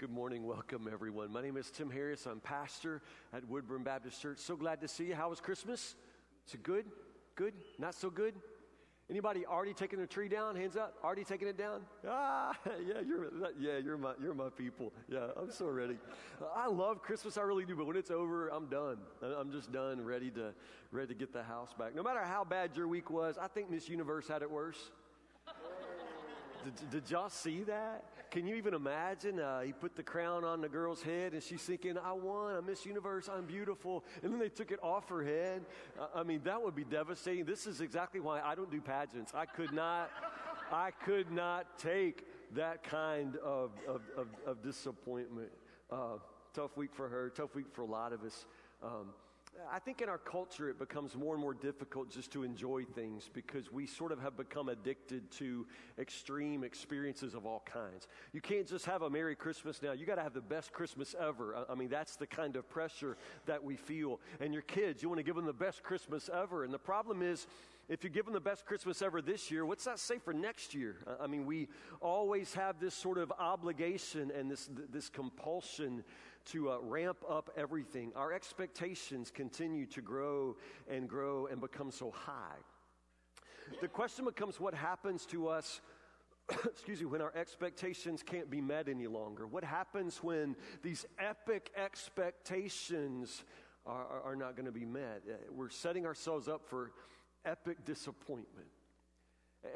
Good morning. Welcome, everyone. My name is Tim Harris. I'm pastor at Woodburn Baptist Church. So glad to see you. How was Christmas? Is it good? Good? Not so good? Anybody already taking the tree down? Hands up. Already taking it down? Ah, yeah, you're, yeah, you're my, you're my people. Yeah, I'm so ready. I love Christmas. I really do. But when it's over, I'm done. I'm just done, ready to, ready to get the house back. No matter how bad your week was, I think Miss Universe had it worse. Did, did, y'all see that? Can you even imagine? Uh, he put the crown on the girl's head and she's thinking, I won, I'm Miss Universe, I'm beautiful. And then they took it off her head. Uh, I mean, that would be devastating. This is exactly why I don't do pageants. I could not, I could not take that kind of, of, of, of disappointment. Uh, tough week for her, tough week for a lot of us. Um, I think in our culture it becomes more and more difficult just to enjoy things because we sort of have become addicted to extreme experiences of all kinds. You can't just have a Merry Christmas now. You got to have the best Christmas ever. I mean, that's the kind of pressure that we feel. And your kids, you want to give them the best Christmas ever. And the problem is, if you give them the best Christmas ever this year, what's that say for next year? I mean, we always have this sort of obligation and this, this compulsion to uh, ramp up everything. Our expectations continue to grow and grow and become so high. The question becomes what happens to us excuse me, when our expectations can't be met any longer? What happens when these epic expectations are, are, are not going to be met? Uh, we're setting ourselves up for epic disappointment.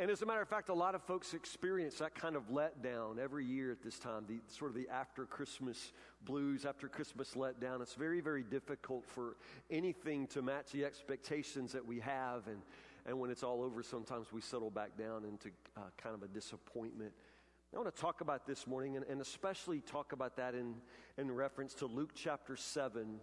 And as a matter of fact, a lot of folks experience that kind of letdown every year at this time, the sort of the after Christmas blues, after Christmas letdown. It's very, very difficult for anything to match the expectations that we have. And, and when it's all over, sometimes we settle back down into uh, kind of a disappointment. I want to talk about this morning, and, and especially talk about that in, in reference to Luke chapter 7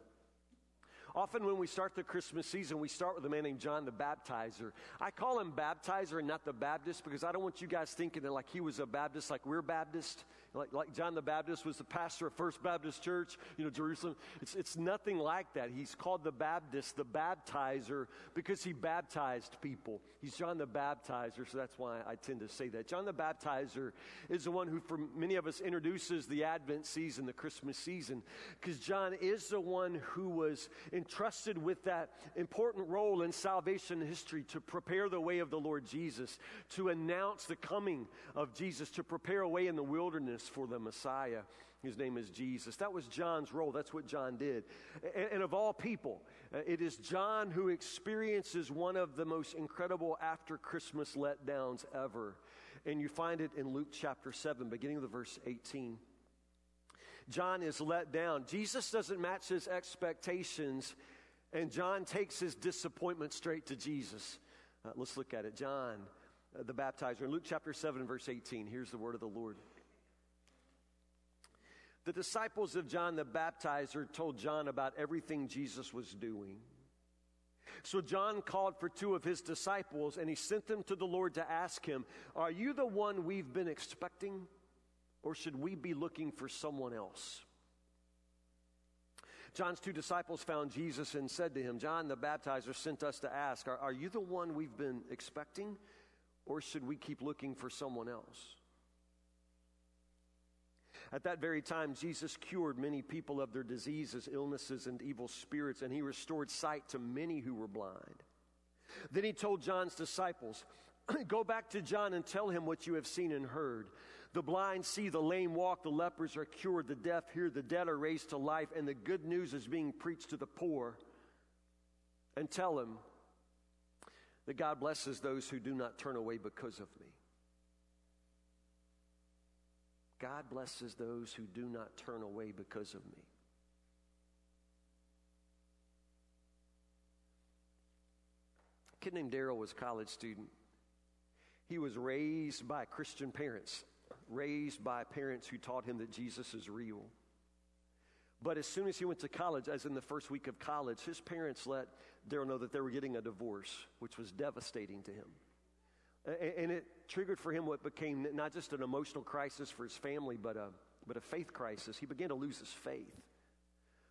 Often, when we start the Christmas season, we start with a man named John the Baptizer. I call him Baptizer and not the Baptist because I don't want you guys thinking that like he was a Baptist, like we're Baptist, like, like John the Baptist was the pastor of First Baptist Church, you know, Jerusalem. It's, it's nothing like that. He's called the Baptist, the Baptizer, because he baptized people. He's John the Baptizer, so that's why I tend to say that. John the Baptizer is the one who, for many of us, introduces the Advent season, the Christmas season, because John is the one who was entrusted with that important role in salvation history to prepare the way of the Lord Jesus, to announce the coming of Jesus, to prepare a way in the wilderness for the Messiah. His name is Jesus. That was John's role. That's what John did. And, and of all people, uh, it is John who experiences one of the most incredible after Christmas letdowns ever. And you find it in Luke chapter 7, beginning of the verse 18. John is let down. Jesus doesn't match his expectations, and John takes his disappointment straight to Jesus. Uh, let's look at it. John, uh, the baptizer, in Luke chapter 7, verse 18, here's the word of the Lord. The disciples of John the baptizer told John about everything Jesus was doing. So John called for two of his disciples and he sent them to the Lord to ask him, Are you the one we've been expecting? Or should we be looking for someone else? John's two disciples found Jesus and said to him, John the baptizer sent us to ask, Are, are you the one we've been expecting? Or should we keep looking for someone else? At that very time, Jesus cured many people of their diseases, illnesses, and evil spirits, and he restored sight to many who were blind. Then he told John's disciples, Go back to John and tell him what you have seen and heard. The blind see, the lame walk, the lepers are cured, the deaf hear, the dead are raised to life, and the good news is being preached to the poor. And tell him that God blesses those who do not turn away because of me. God blesses those who do not turn away because of me. A kid named Daryl was a college student. He was raised by Christian parents, raised by parents who taught him that Jesus is real. But as soon as he went to college, as in the first week of college, his parents let Daryl know that they were getting a divorce, which was devastating to him. And it triggered for him what became not just an emotional crisis for his family, but a, but a faith crisis. He began to lose his faith.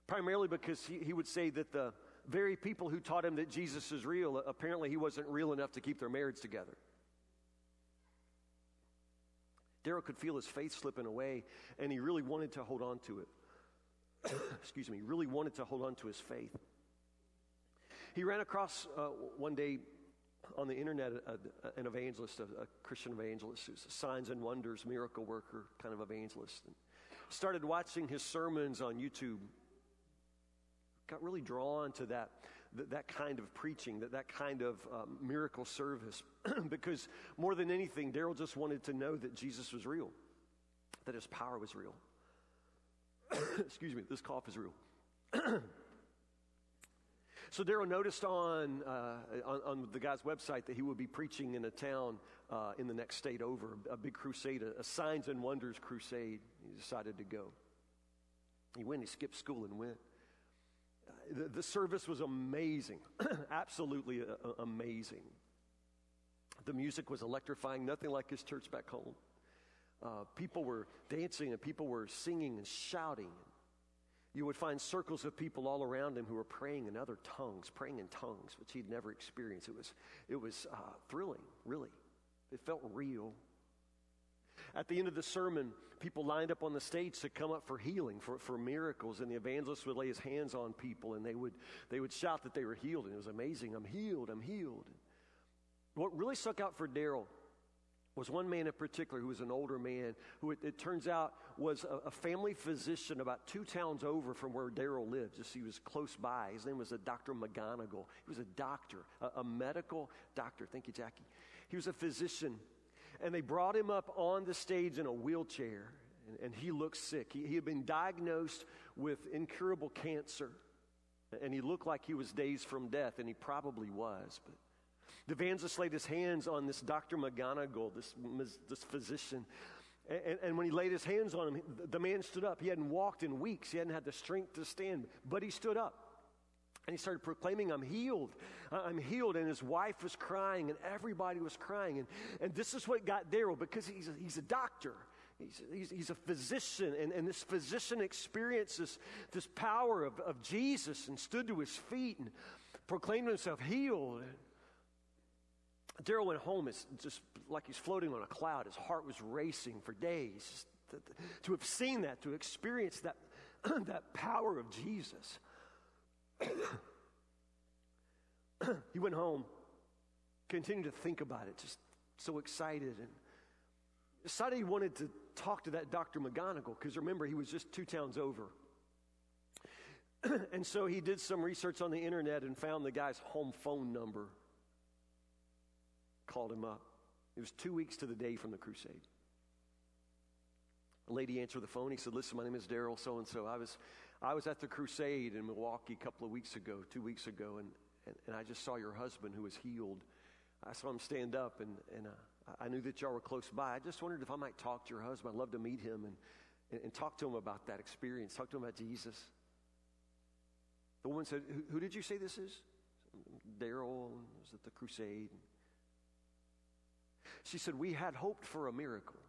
Primarily because he, he would say that the very people who taught him that Jesus is real, apparently he wasn't real enough to keep their marriage together. Daryl could feel his faith slipping away, and he really wanted to hold on to it. Excuse me, he really wanted to hold on to his faith. He ran across uh, one day on the internet a, a, an evangelist, a, a, Christian evangelist, who's signs and wonders, miracle worker kind of evangelist. And started watching his sermons on YouTube. Got really drawn to that, that, that kind of preaching, that, that kind of um, miracle service, because more than anything, Daryl just wanted to know that Jesus was real, that his power was real. Excuse me, this cough is real. So Daryl noticed on, uh, on, on, the guy's website that he would be preaching in a town uh, in the next state over, a big crusade, a, a, signs and wonders crusade. He decided to go. He went, he skipped school and went. Uh, the, the, service was amazing, absolutely uh, amazing. The music was electrifying, nothing like his church back home. Uh, people were dancing and people were singing and shouting. You would find circles of people all around him who were praying in other tongues, praying in tongues, which he'd never experienced. It was, it was uh, thrilling, really. It felt real. At the end of the sermon, people lined up on the stage to come up for healing, for, for miracles, and the evangelist would lay his hands on people and they would, they would shout that they were healed. And it was amazing. I'm healed, I'm healed. What really stuck out for Daryl was one man in particular who was an older man who it, it turns out was a, a, family physician about two towns over from where Daryl lived. Just he was close by. His name was a Dr. McGonigal. He was a doctor, a, a medical doctor. Thank you, Jackie. He was a physician. And they brought him up on the stage in a wheelchair, and, and he looked sick. He, he had been diagnosed with incurable cancer, and he looked like he was days from death, and he probably was. But the evangelist laid his hands on this Dr. McGonigal, this, this physician. And, and, when he laid his hands on him, the man stood up. He hadn't walked in weeks, he hadn't had the strength to stand, but he stood up. And he started proclaiming, I'm healed. I'm healed. And his wife was crying, and everybody was crying. And, and this is what got Daryl because he's a, he's a doctor. He's, he's, he's, a physician, and, and this physician experiences this power of, of Jesus and stood to his feet and proclaimed himself healed. Daryl went home it's just like he's floating on a cloud. His heart was racing for days. To, to have seen that, to experience that, that power of Jesus. he went home, continued to think about it, just so excited, and decided he wanted to talk to that Dr. McGonigal, because remember, he was just two towns over. and so he did some research on the internet and found the guy's home phone number called him up. It was two weeks to the day from the crusade. A lady answered the phone. He said, Listen, my name is Daryl, so and so. I was, I was at the crusade in Milwaukee a couple of weeks ago, two weeks ago, and, and, and I just saw your husband who was healed. I saw him stand up, and, and uh, I knew that y'all were close by. I just wondered if I might talk to your husband. I'd love to meet him and, and, and talk to him about that experience, talk to him about Jesus. The woman said, Who, who did you say this is? Daryl was at the crusade. She said, We had hoped for a miracle,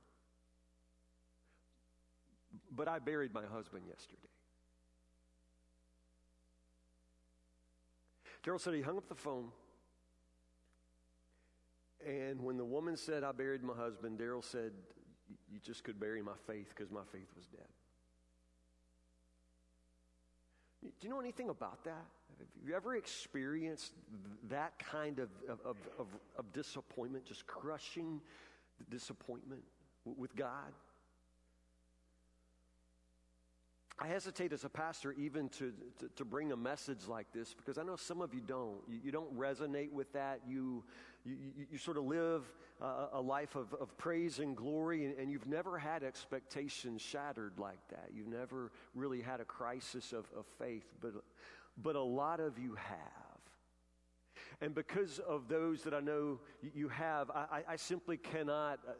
but I buried my husband yesterday. Daryl said he hung up the phone. And when the woman said, I buried my husband, Daryl said, You just could bury my faith because my faith was dead. Do you know anything about that? Have you ever experienced that kind of, of, of, of disappointment, just crushing disappointment with God? I hesitate as a pastor even to, to, to, bring a message like this because I know some of you don't. You, you don't resonate with that. You, you, you sort of live uh, a life of, of praise and glory, and, and, you've never had expectations shattered like that. You've never really had a crisis of, of faith, but, but a lot of you have. And because of those that I know you have, I, I simply cannot. Uh,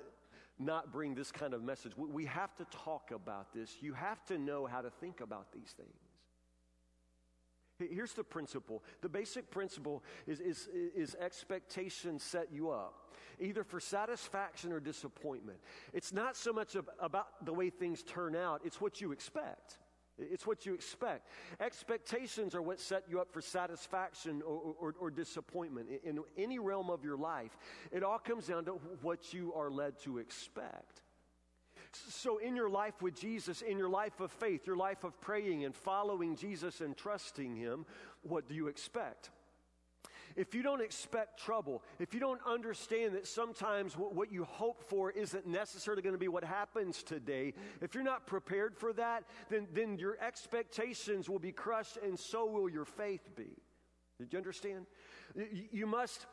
not bring this kind of message. We have to talk about this. You have to know how to think about these things. Here's the principle the basic principle is, is, is expectation set you up, either for satisfaction or disappointment. It's not so much about the way things turn out, it's what you expect. It's what you expect. Expectations are what set you up for satisfaction or, or, or, disappointment. In any realm of your life, it all comes down to what you are led to expect. So, in your life with Jesus, in your life of faith, your life of praying and following Jesus and trusting Him, what do you expect? If you don't expect trouble, if you don't understand that sometimes what, you hope for isn't necessarily going to be what happens today, if you're not prepared for that, then, then your expectations will be crushed and so will your faith be. Did you understand? You must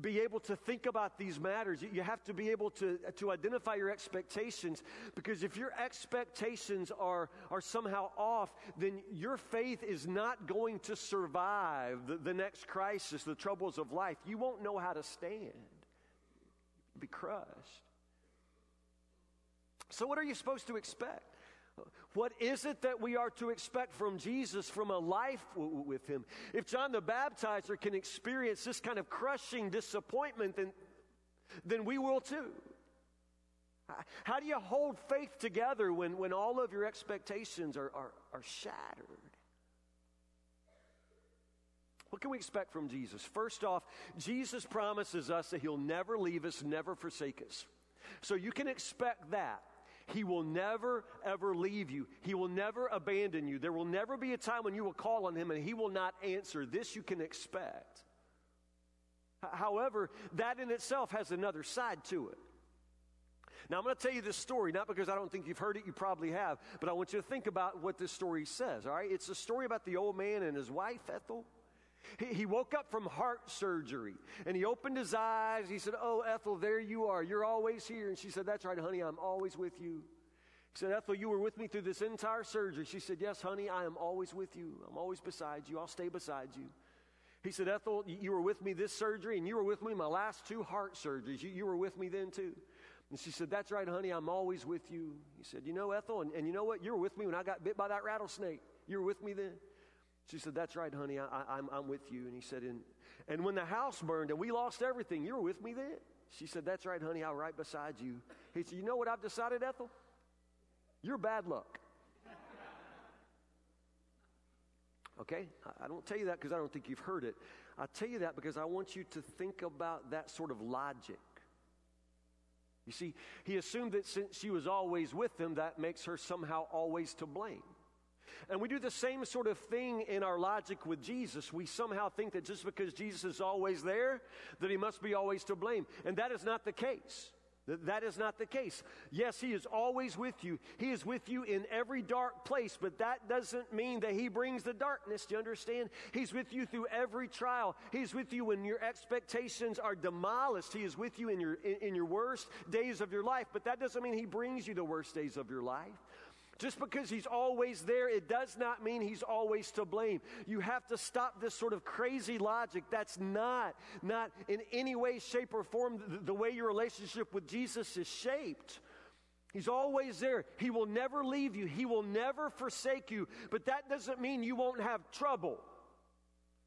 be able to think about these matters. You have to be able to, to identify your expectations because if your expectations are, are somehow off, then your faith is not going to survive the, the next crisis, the troubles of life. You won't know how to stand, You'll be crushed. So, what are you supposed to expect? What is it that we are to expect from Jesus from a life w- with Him? If John the Baptizer can experience this kind of crushing disappointment, then, then we will too. How do you hold faith together when, when all of your expectations are, are, are shattered? What can we expect from Jesus? First off, Jesus promises us that He'll never leave us, never forsake us. So you can expect that. He will never, ever leave you. He will never abandon you. There will never be a time when you will call on Him and He will not answer. This you can expect. However, that in itself has another side to it. Now, I'm going to tell you this story, not because I don't think you've heard it, you probably have, but I want you to think about what this story says, all right? It's a story about the old man and his wife, Ethel. He, woke up from heart surgery and he opened his eyes. He said, Oh, Ethel, there you are. You're always here. And she said, That's right, honey, I'm always with you. He said, Ethel, you were with me through this entire surgery. She said, Yes, honey, I am always with you. I'm always beside you. I'll stay beside you. He said, Ethel, you were with me this surgery and you were with me my last two heart surgeries. You, you were with me then too. And she said, That's right, honey, I'm always with you. He said, You know, Ethel, and, and you know what? You were with me when I got bit by that rattlesnake. You were with me then. She said, That's right, honey, I, am I'm, I'm with you. And he said, and, and when the house burned and we lost everything, you were with me then? She said, That's right, honey, I'm right beside you. He said, You know what I've decided, Ethel? You're bad luck. Okay? I don't tell you that because I don't think you've heard it. I tell you that because I want you to think about that sort of logic. You see, he assumed that since she was always with him, that makes her somehow always to blame. And we do the same sort of thing in our logic with Jesus. We somehow think that just because Jesus is always there, that he must be always to blame. And that is not the case. That is not the case. Yes, He is always with you. He is with you in every dark place, but that doesn't mean that He brings the darkness. Do you understand? He's with you through every trial. He's with you when your expectations are demolished. He is with you in your, in, in your worst days of your life, but that doesn't mean He brings you the worst days of your life. Just because he's always there, it does not mean he's always to blame. You have to stop this sort of crazy logic. That's not, not in any way, shape, or form the, the way your relationship with Jesus is shaped. He's always there. He will never leave you. He will never forsake you. But that doesn't mean you won't have trouble.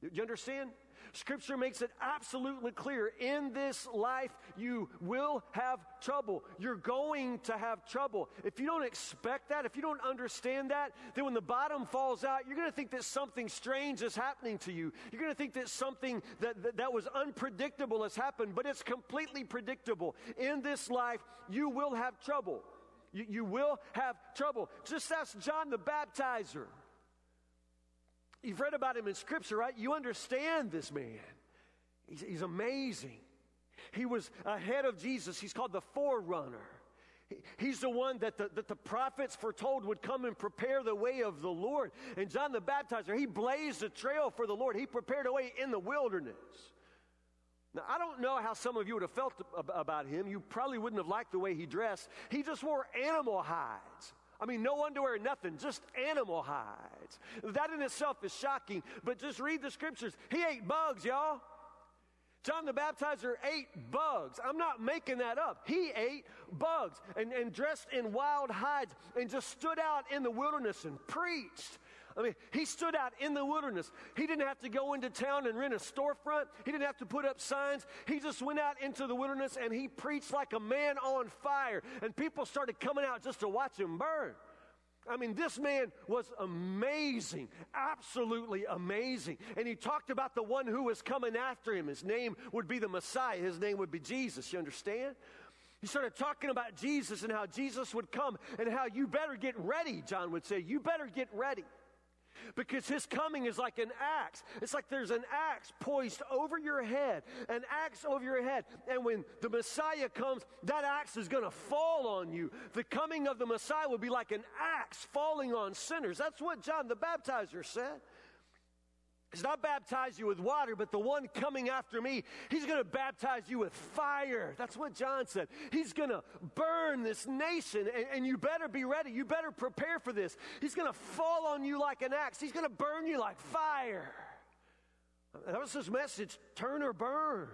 Do you understand? Scripture makes it absolutely clear. In this life, you will have trouble. You're going to have trouble. If you don't expect that, if you don't understand that, then when the bottom falls out, you're going to think that something strange is happening to you. You're going to think that something that, that, that was unpredictable has happened, but it's completely predictable. In this life, you will have trouble. You, you will have trouble. Just ask John the Baptizer. You've read about him in Scripture, right? You understand this man. He's, he's amazing. He was ahead of Jesus. He's called the forerunner. He's the one that the, that the prophets foretold would come and prepare the way of the Lord. And John the Baptizer, he blazed a trail for the Lord. He prepared a way in the wilderness. Now, I don't know how some of you would have felt about him. You probably wouldn't have liked the way he dressed. He just wore animal hides. I mean, no underwear, nothing, just animal hides. That in itself is shocking, but just read the scriptures. He ate bugs, y'all. John the Baptizer ate bugs. I'm not making that up. He ate bugs and, and dressed in wild hides and just stood out in the wilderness and preached. I mean, he stood out in the wilderness. He didn't have to go into town and rent a storefront. He didn't have to put up signs. He just went out into the wilderness and he preached like a man on fire. And people started coming out just to watch him burn. I mean, this man was amazing, absolutely amazing. And he talked about the one who was coming after him. His name would be the Messiah, his name would be Jesus. You understand? He started talking about Jesus and how Jesus would come and how you better get ready, John would say. You better get ready. Because his coming is like an axe. It's like there's an axe poised over your head, an axe over your head. And when the Messiah comes, that axe is going to fall on you. The coming of the Messiah will be like an axe falling on sinners. That's what John the Baptizer said. He's not baptize you with water, but the one coming after me, he's going to baptize you with fire. That's what John said. He's going to burn this nation, and, and, you better be ready. You better prepare for this. He's going to fall on you like an axe, he's going to burn you like fire. That was his message turn or burn.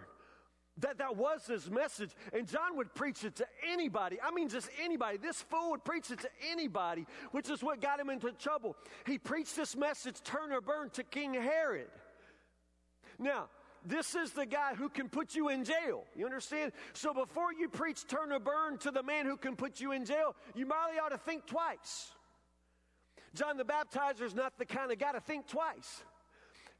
That, that was his message. And John would preach it to anybody. I mean, just anybody. This fool would preach it to anybody, which is what got him into trouble. He preached this message, turn or burn, to King Herod. Now, this is the guy who can put you in jail. You understand? So before you preach turn or burn to the man who can put you in jail, you probably ought to think twice. John the Baptizer is not the kind of guy to think twice.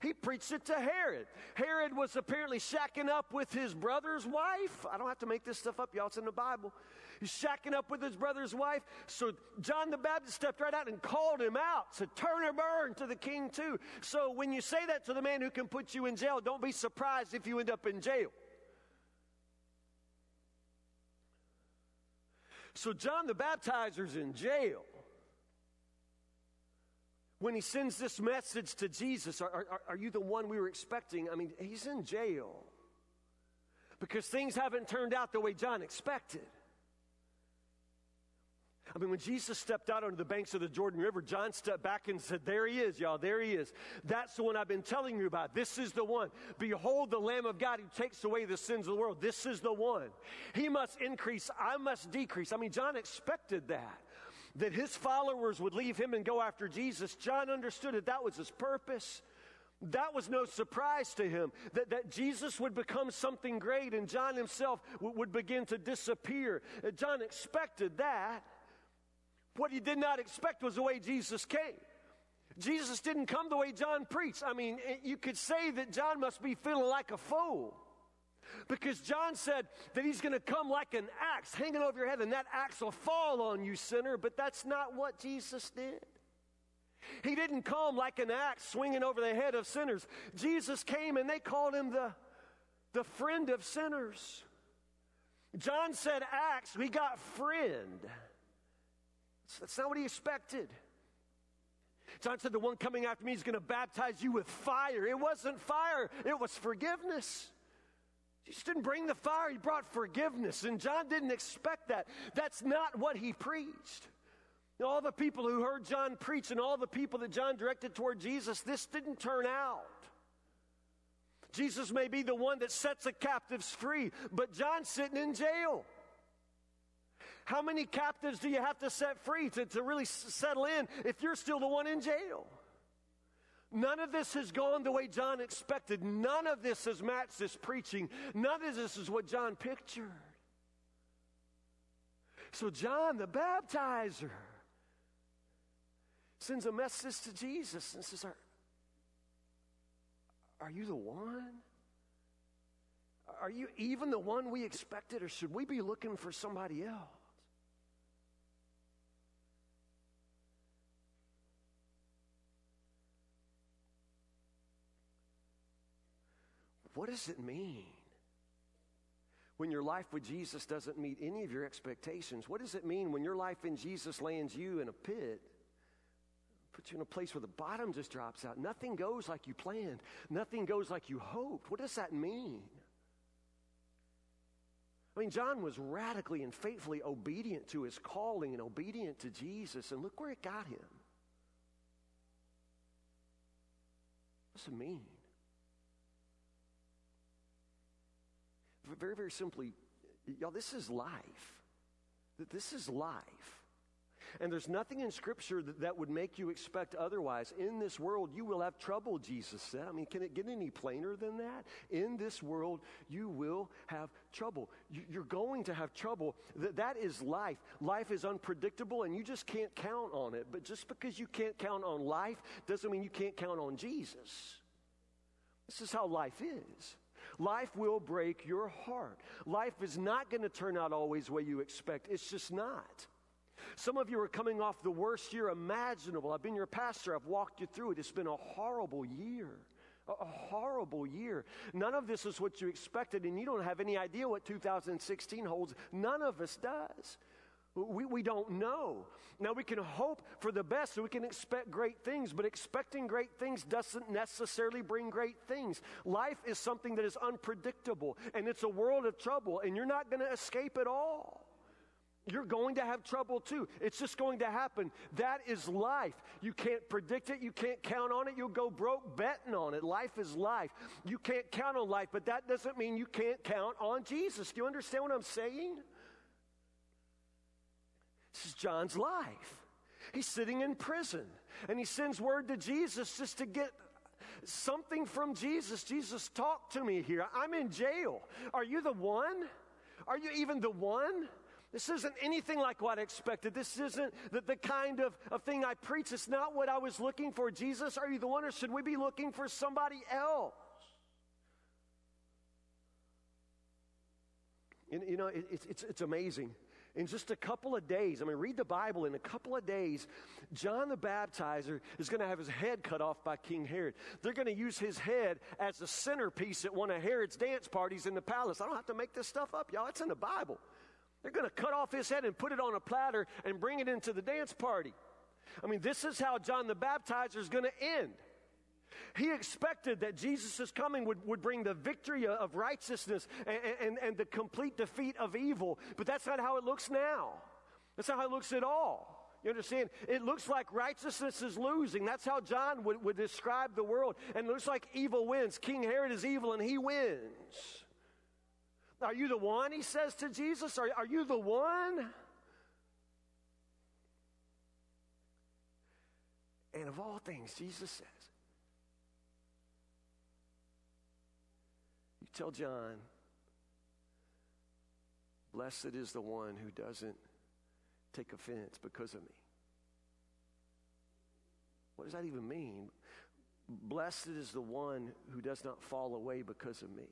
He preached it to Herod. Herod was apparently shacking up with his brother's wife. I don't have to make this stuff up, y'all. It's in the Bible. He's shacking up with his brother's wife. So John the Baptist stepped right out and called him out, said, Turn or burn to the king, too. So when you say that to the man who can put you in jail, don't be surprised if you end up in jail. So John the Baptizer's in jail when he sends this message to Jesus, are, are, are, you the one we were expecting? I mean, he's in jail because things haven't turned out the way John expected. I mean, when Jesus stepped out onto the banks of the Jordan River, John stepped back and said, There he is, y'all, there he is. That's the one I've been telling you about. This is the one. Behold, the Lamb of God who takes away the sins of the world. This is the one. He must increase, I must decrease. I mean, John expected that that his followers would leave him and go after Jesus, John understood that that was his purpose. That was no surprise to him, that, that Jesus would become something great and John himself w- would begin to disappear. Uh, John expected that. What he did not expect was the way Jesus came. Jesus didn't come the way John preached. I mean, you could say that John must be feeling like a fool. Because John said that he's going to come like an axe hanging over your head, and that axe will fall on you, sinner. But that's not what Jesus did. He didn't come like an axe swinging over the head of sinners. Jesus came and they called him the, the friend of sinners. John said axe, we got friend. That's not what he expected. John said, The one coming after me is going to baptize you with fire. It wasn't fire, it was forgiveness. Jesus didn't bring the fire, he brought forgiveness. And John didn't expect that. That's not what he preached. All the people who heard John preach and all the people that John directed toward Jesus, this didn't turn out. Jesus may be the one that sets the captives free, but John's sitting in jail. How many captives do you have to set free to, to really settle in if you're still the one in jail? None of this has gone the way John expected. None of this has matched this preaching. None of this is what John pictured. So, John the baptizer sends a message to Jesus and says, Are, are you the one? Are you even the one we expected, or should we be looking for somebody else? What does it mean? When your life with Jesus doesn't meet any of your expectations, what does it mean when your life in Jesus lands you in a pit, puts you in a place where the bottom just drops out? Nothing goes like you planned, nothing goes like you hoped. What does that mean? I mean, John was radically and faithfully obedient to his calling and obedient to Jesus, and look where it got him. What does it mean? Very, very simply, y'all, this is life. This is life. And there's nothing in Scripture that, that would make you expect otherwise. In this world, you will have trouble, Jesus said. I mean, can it get any plainer than that? In this world, you will have trouble. You're going to have trouble. That is life. Life is unpredictable, and you just can't count on it. But just because you can't count on life doesn't mean you can't count on Jesus. This is how life is. Life will break your heart. Life is not going to turn out always the way you expect. It's just not. Some of you are coming off the worst year imaginable. I've been your pastor, I've walked you through it. It's been a horrible year. A horrible year. None of this is what you expected, and you don't have any idea what 2016 holds. None of us does. We, we don't know. Now, we can hope for the best we can expect great things, but expecting great things doesn't necessarily bring great things. Life is something that is unpredictable, and it's a world of trouble, and you're not going to escape it all. You're going to have trouble too. It's just going to happen. That is life. You can't predict it. You can't count on it. You'll go broke betting on it. Life is life. You can't count on life, but that doesn't mean you can't count on Jesus. Do you understand what I'm saying? This is John's life. He's sitting in prison and he sends word to Jesus just to get something from Jesus. Jesus, talk to me here. I'm in jail. Are you the one? Are you even the one? This isn't anything like what I expected. This isn't the, the kind of, of thing I preach. It's not what I was looking for. Jesus, are you the one, or should we be looking for somebody else? You, you know, it, it's, it's amazing in just a couple of days, I mean, read the Bible, in a couple of days, John the Baptizer is going to have his head cut off by King Herod. They're going to use his head as a centerpiece at one of Herod's dance parties in the palace. I don't have to make this stuff up, y'all. It's in the Bible. They're going to cut off his head and put it on a platter and bring it into the dance party. I mean, this is how John the Baptizer is going to end. He expected that Jesus' coming would, would bring the victory of righteousness and, and, and the complete defeat of evil, but that's not how it looks now. That's not how it looks at all. You understand? It looks like righteousness is losing. That's how John would, would describe the world. And it looks like evil wins. King Herod is evil and he wins. Are you the one? He says to Jesus. Are, are you the one? And of all things, Jesus says, Tell John, blessed is the one who doesn't take offense because of me. What does that even mean? Blessed is the one who does not fall away because of me.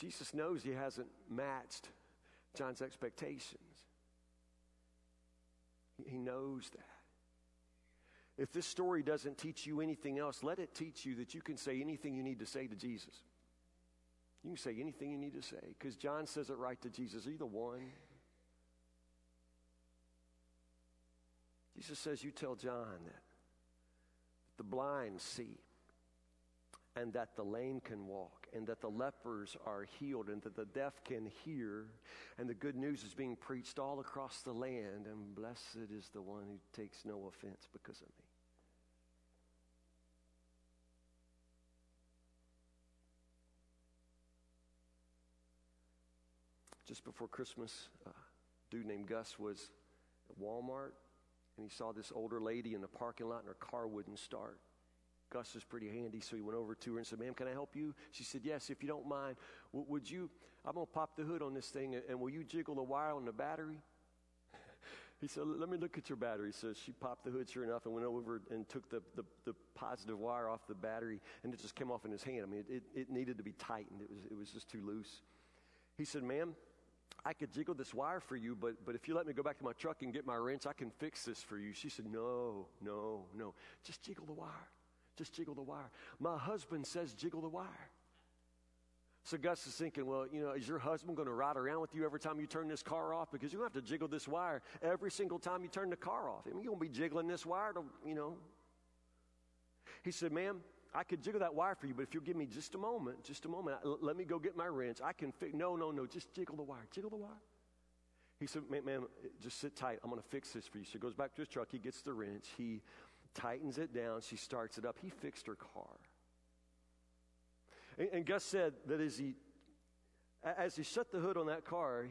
Jesus knows he hasn't matched John's expectations. He knows that. If this story doesn't teach you anything else, let it teach you that you can say anything you need to say to Jesus. You can say anything you need to say because John says it right to Jesus. Are you the one? Jesus says, You tell John that the blind see, and that the lame can walk, and that the lepers are healed, and that the deaf can hear, and the good news is being preached all across the land, and blessed is the one who takes no offense because of me. Just before Christmas, a dude named Gus was at Walmart and he saw this older lady in the parking lot and her car wouldn't start. Gus is pretty handy, so he went over to her and said, Ma'am, can I help you? She said, Yes, if you don't mind. Would you? I'm going to pop the hood on this thing and, and will you jiggle the wire on the battery? he said, Let me look at your battery. So she popped the hood, sure enough, and went over and took the, the, the positive wire off the battery, and it just came off in his hand. I mean, it, it, it needed to be tightened, it was, it was just too loose. He said, Ma'am, I could jiggle this wire for you, but, but if you let me go back to my truck and get my wrench, I can fix this for you. She said, No, no, no. Just jiggle the wire. Just jiggle the wire. My husband says, Jiggle the wire. So Gus is thinking, well, you know, is your husband going to ride around with you every time you turn this car off? Because you're going to have to jiggle this wire every single time you turn the car off. I mean, you're going to be jiggling this wire to, you know. He said, ma'am, I could jiggle that wire for you, but if you'll give me just a moment, just a moment, let me go get my wrench. I can fix. No, no, no, just jiggle the wire. Jiggle the wire. He said, "Man, man just sit tight. I'm going to fix this for you." So he goes back to his truck. He gets the wrench. He tightens it down. She starts it up. He fixed her car. And, and Gus said that as he as he shut the hood on that car,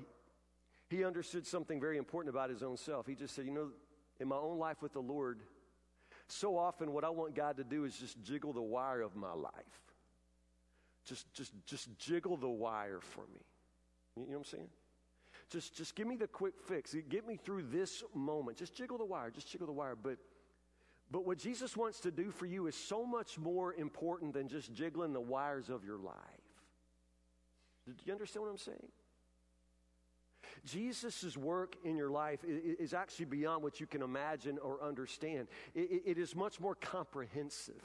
he understood something very important about his own self. He just said, "You know, in my own life with the Lord." So often, what I want God to do is just jiggle the wire of my life. Just, just, just jiggle the wire for me. You know what I'm saying? Just, just give me the quick fix. Get me through this moment. Just jiggle the wire. Just jiggle the wire. But, But what Jesus wants to do for you is so much more important than just jiggling the wires of your life. Do you understand what I'm saying? Jesus' work in your life is actually beyond what you can imagine or understand. It is much more comprehensive.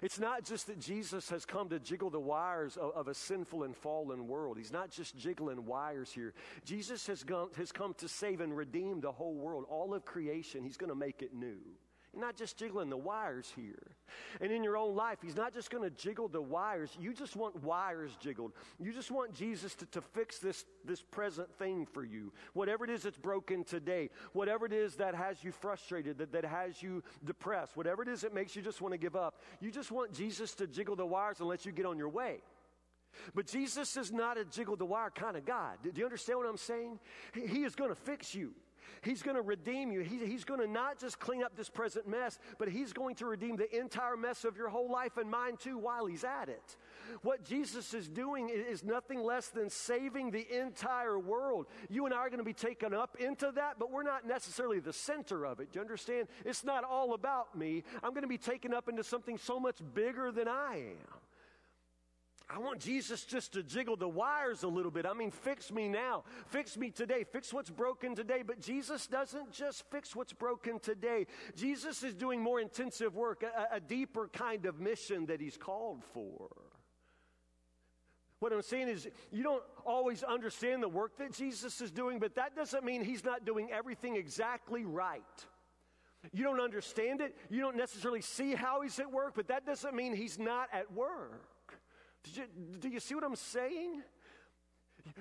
It's not just that Jesus has come to jiggle the wires of, a sinful and fallen world. He's not just jiggling wires here. Jesus has, gone, has come to save and redeem the whole world, all of creation. He's going to make it new not just jiggling the wires here. And in your own life, He's not just going to jiggle the wires. You just want wires jiggled. You just want Jesus to, to fix this, this present thing for you. Whatever it is that's broken today, whatever it is that has you frustrated, that, that has you depressed, whatever it is that makes you just want to give up, you just want Jesus to jiggle the wires and let you get on your way. But Jesus is not a jiggle the wire kind of God. Do you understand what I'm saying? He is going to fix you. He's going to redeem you. He, he's going to not just clean up this present mess, but He's going to redeem the entire mess of your whole life and mine too while He's at it. What Jesus is doing is nothing less than saving the entire world. You and I are going to be taken up into that, but we're not necessarily the center of it. Do you understand? It's not all about me. I'm going to be taken up into something so much bigger than I am. I want Jesus just to jiggle the wires a little bit. I mean, fix me now. Fix me today. Fix what's broken today. But Jesus doesn't just fix what's broken today. Jesus is doing more intensive work, a, a deeper kind of mission that he's called for. What I'm saying is, you don't always understand the work that Jesus is doing, but that doesn't mean he's not doing everything exactly right. You don't understand it. You don't necessarily see how he's at work, but that doesn't mean he's not at work. You, do you see what I'm saying?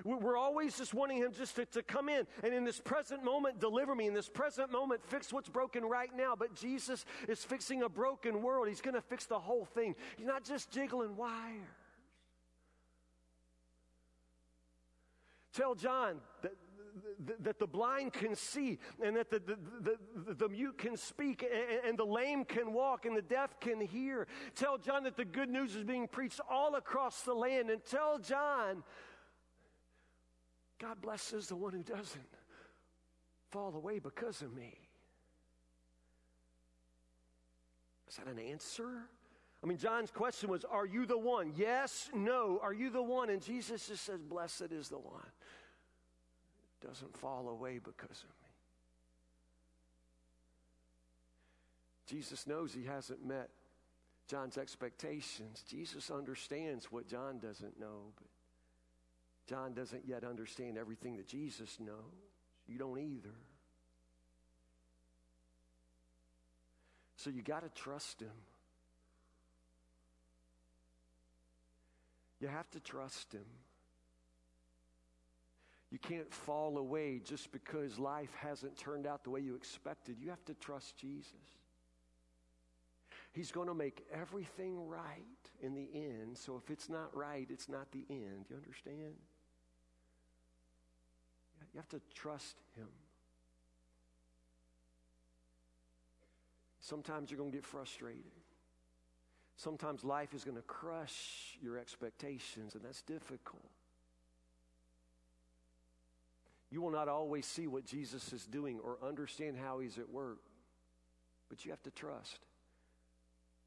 We're always just wanting Him just to, to come in and in this present moment deliver me, in this present moment fix what's broken right now. But Jesus is fixing a broken world. He's going to fix the whole thing. He's not just jiggling wires. Tell John that that the blind can see and that the, the, the, the, mute can speak and, and the lame can walk and the deaf can hear. Tell John that the good news is being preached all across the land and tell John, God blesses the one who doesn't fall away because of me. Is that an answer? I mean, John's question was, Are you the one? Yes, no. Are you the one? And Jesus just says, Blessed is the one doesn't fall away because of me. Jesus knows he hasn't met John's expectations. Jesus understands what John doesn't know, but John doesn't yet understand everything that Jesus knows. You don't either. So you got to trust him. You have to trust him. You can't fall away just because life hasn't turned out the way you expected. You have to trust Jesus. He's going to make everything right in the end. So if it's not right, it's not the end. You understand? You have to trust Him. Sometimes you're going to get frustrated. Sometimes life is going to crush your expectations, and that's difficult. You will not always see what Jesus is doing or understand how he's at work, but you have to trust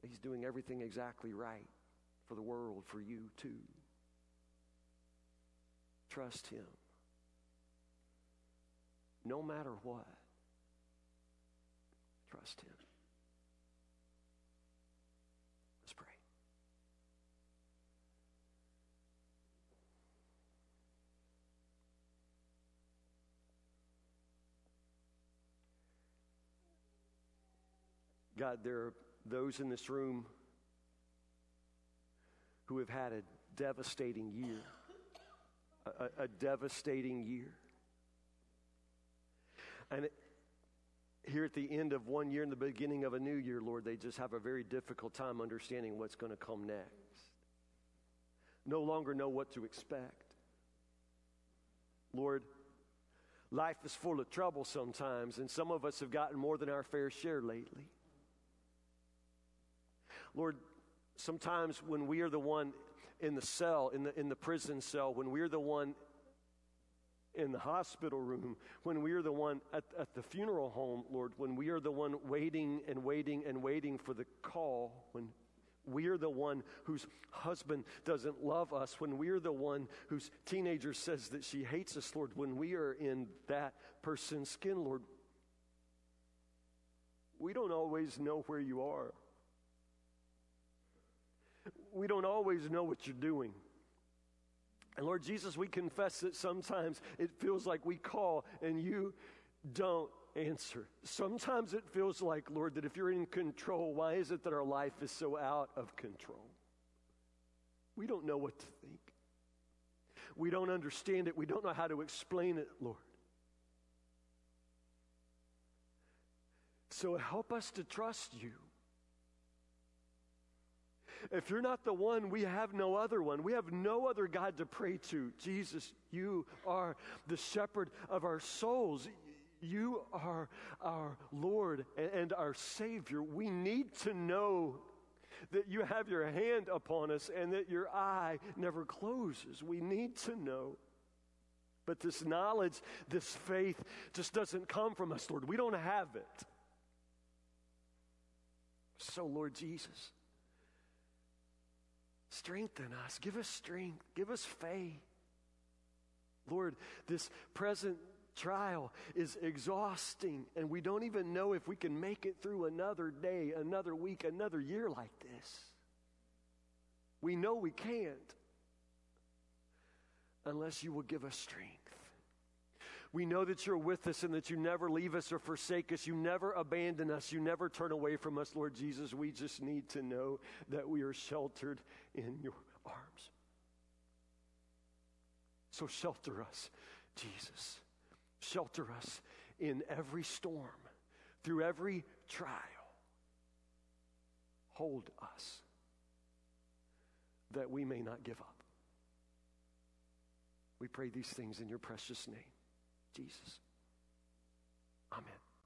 he's doing everything exactly right for the world, for you too. Trust him. No matter what, trust him. God, there are those in this room who have had a devastating year. A, a, devastating year. And it, here at the end of one year and the beginning of a new year, Lord, they just have a very difficult time understanding what's going to come next. No longer know what to expect. Lord, life is full of trouble sometimes, and some of us have gotten more than our fair share lately. Lord, sometimes when we are the one in the cell, in the, in the prison cell, when we're the one in the hospital room, when we are the one at, at the funeral home, Lord, when we are the one waiting and waiting and waiting for the call, when we are the one whose husband doesn't love us, when we are the one whose teenager says that she hates us, Lord, when we are in that person's skin, Lord, we don't always know where you are. We don't always know what you're doing. And Lord Jesus, we confess that sometimes it feels like we call and you don't answer. Sometimes it feels like, Lord, that if you're in control, why is it that our life is so out of control? We don't know what to think. We don't understand it. We don't know how to explain it, Lord. So help us to trust you. If you're not the one, we have no other one. We have no other God to pray to. Jesus, you are the shepherd of our souls. You are our Lord and our Savior. We need to know that you have your hand upon us and that your eye never closes. We need to know. But this knowledge, this faith, just doesn't come from us, Lord. We don't have it. So, Lord Jesus, strengthen us. Give us strength. Give us faith. Lord, this present trial is exhausting, and we don't even know if we can make it through another day, another week, another year like this. We know we can't unless you will give us strength. We know that you're with us and that you never leave us or forsake us. You never abandon us. You never turn away from us, Lord Jesus. We just need to know that we are sheltered in your arms. So shelter us, Jesus. Shelter us in every storm, through every trial. Hold us that we may not give up. We pray these things in your precious name. Jesus. Amen.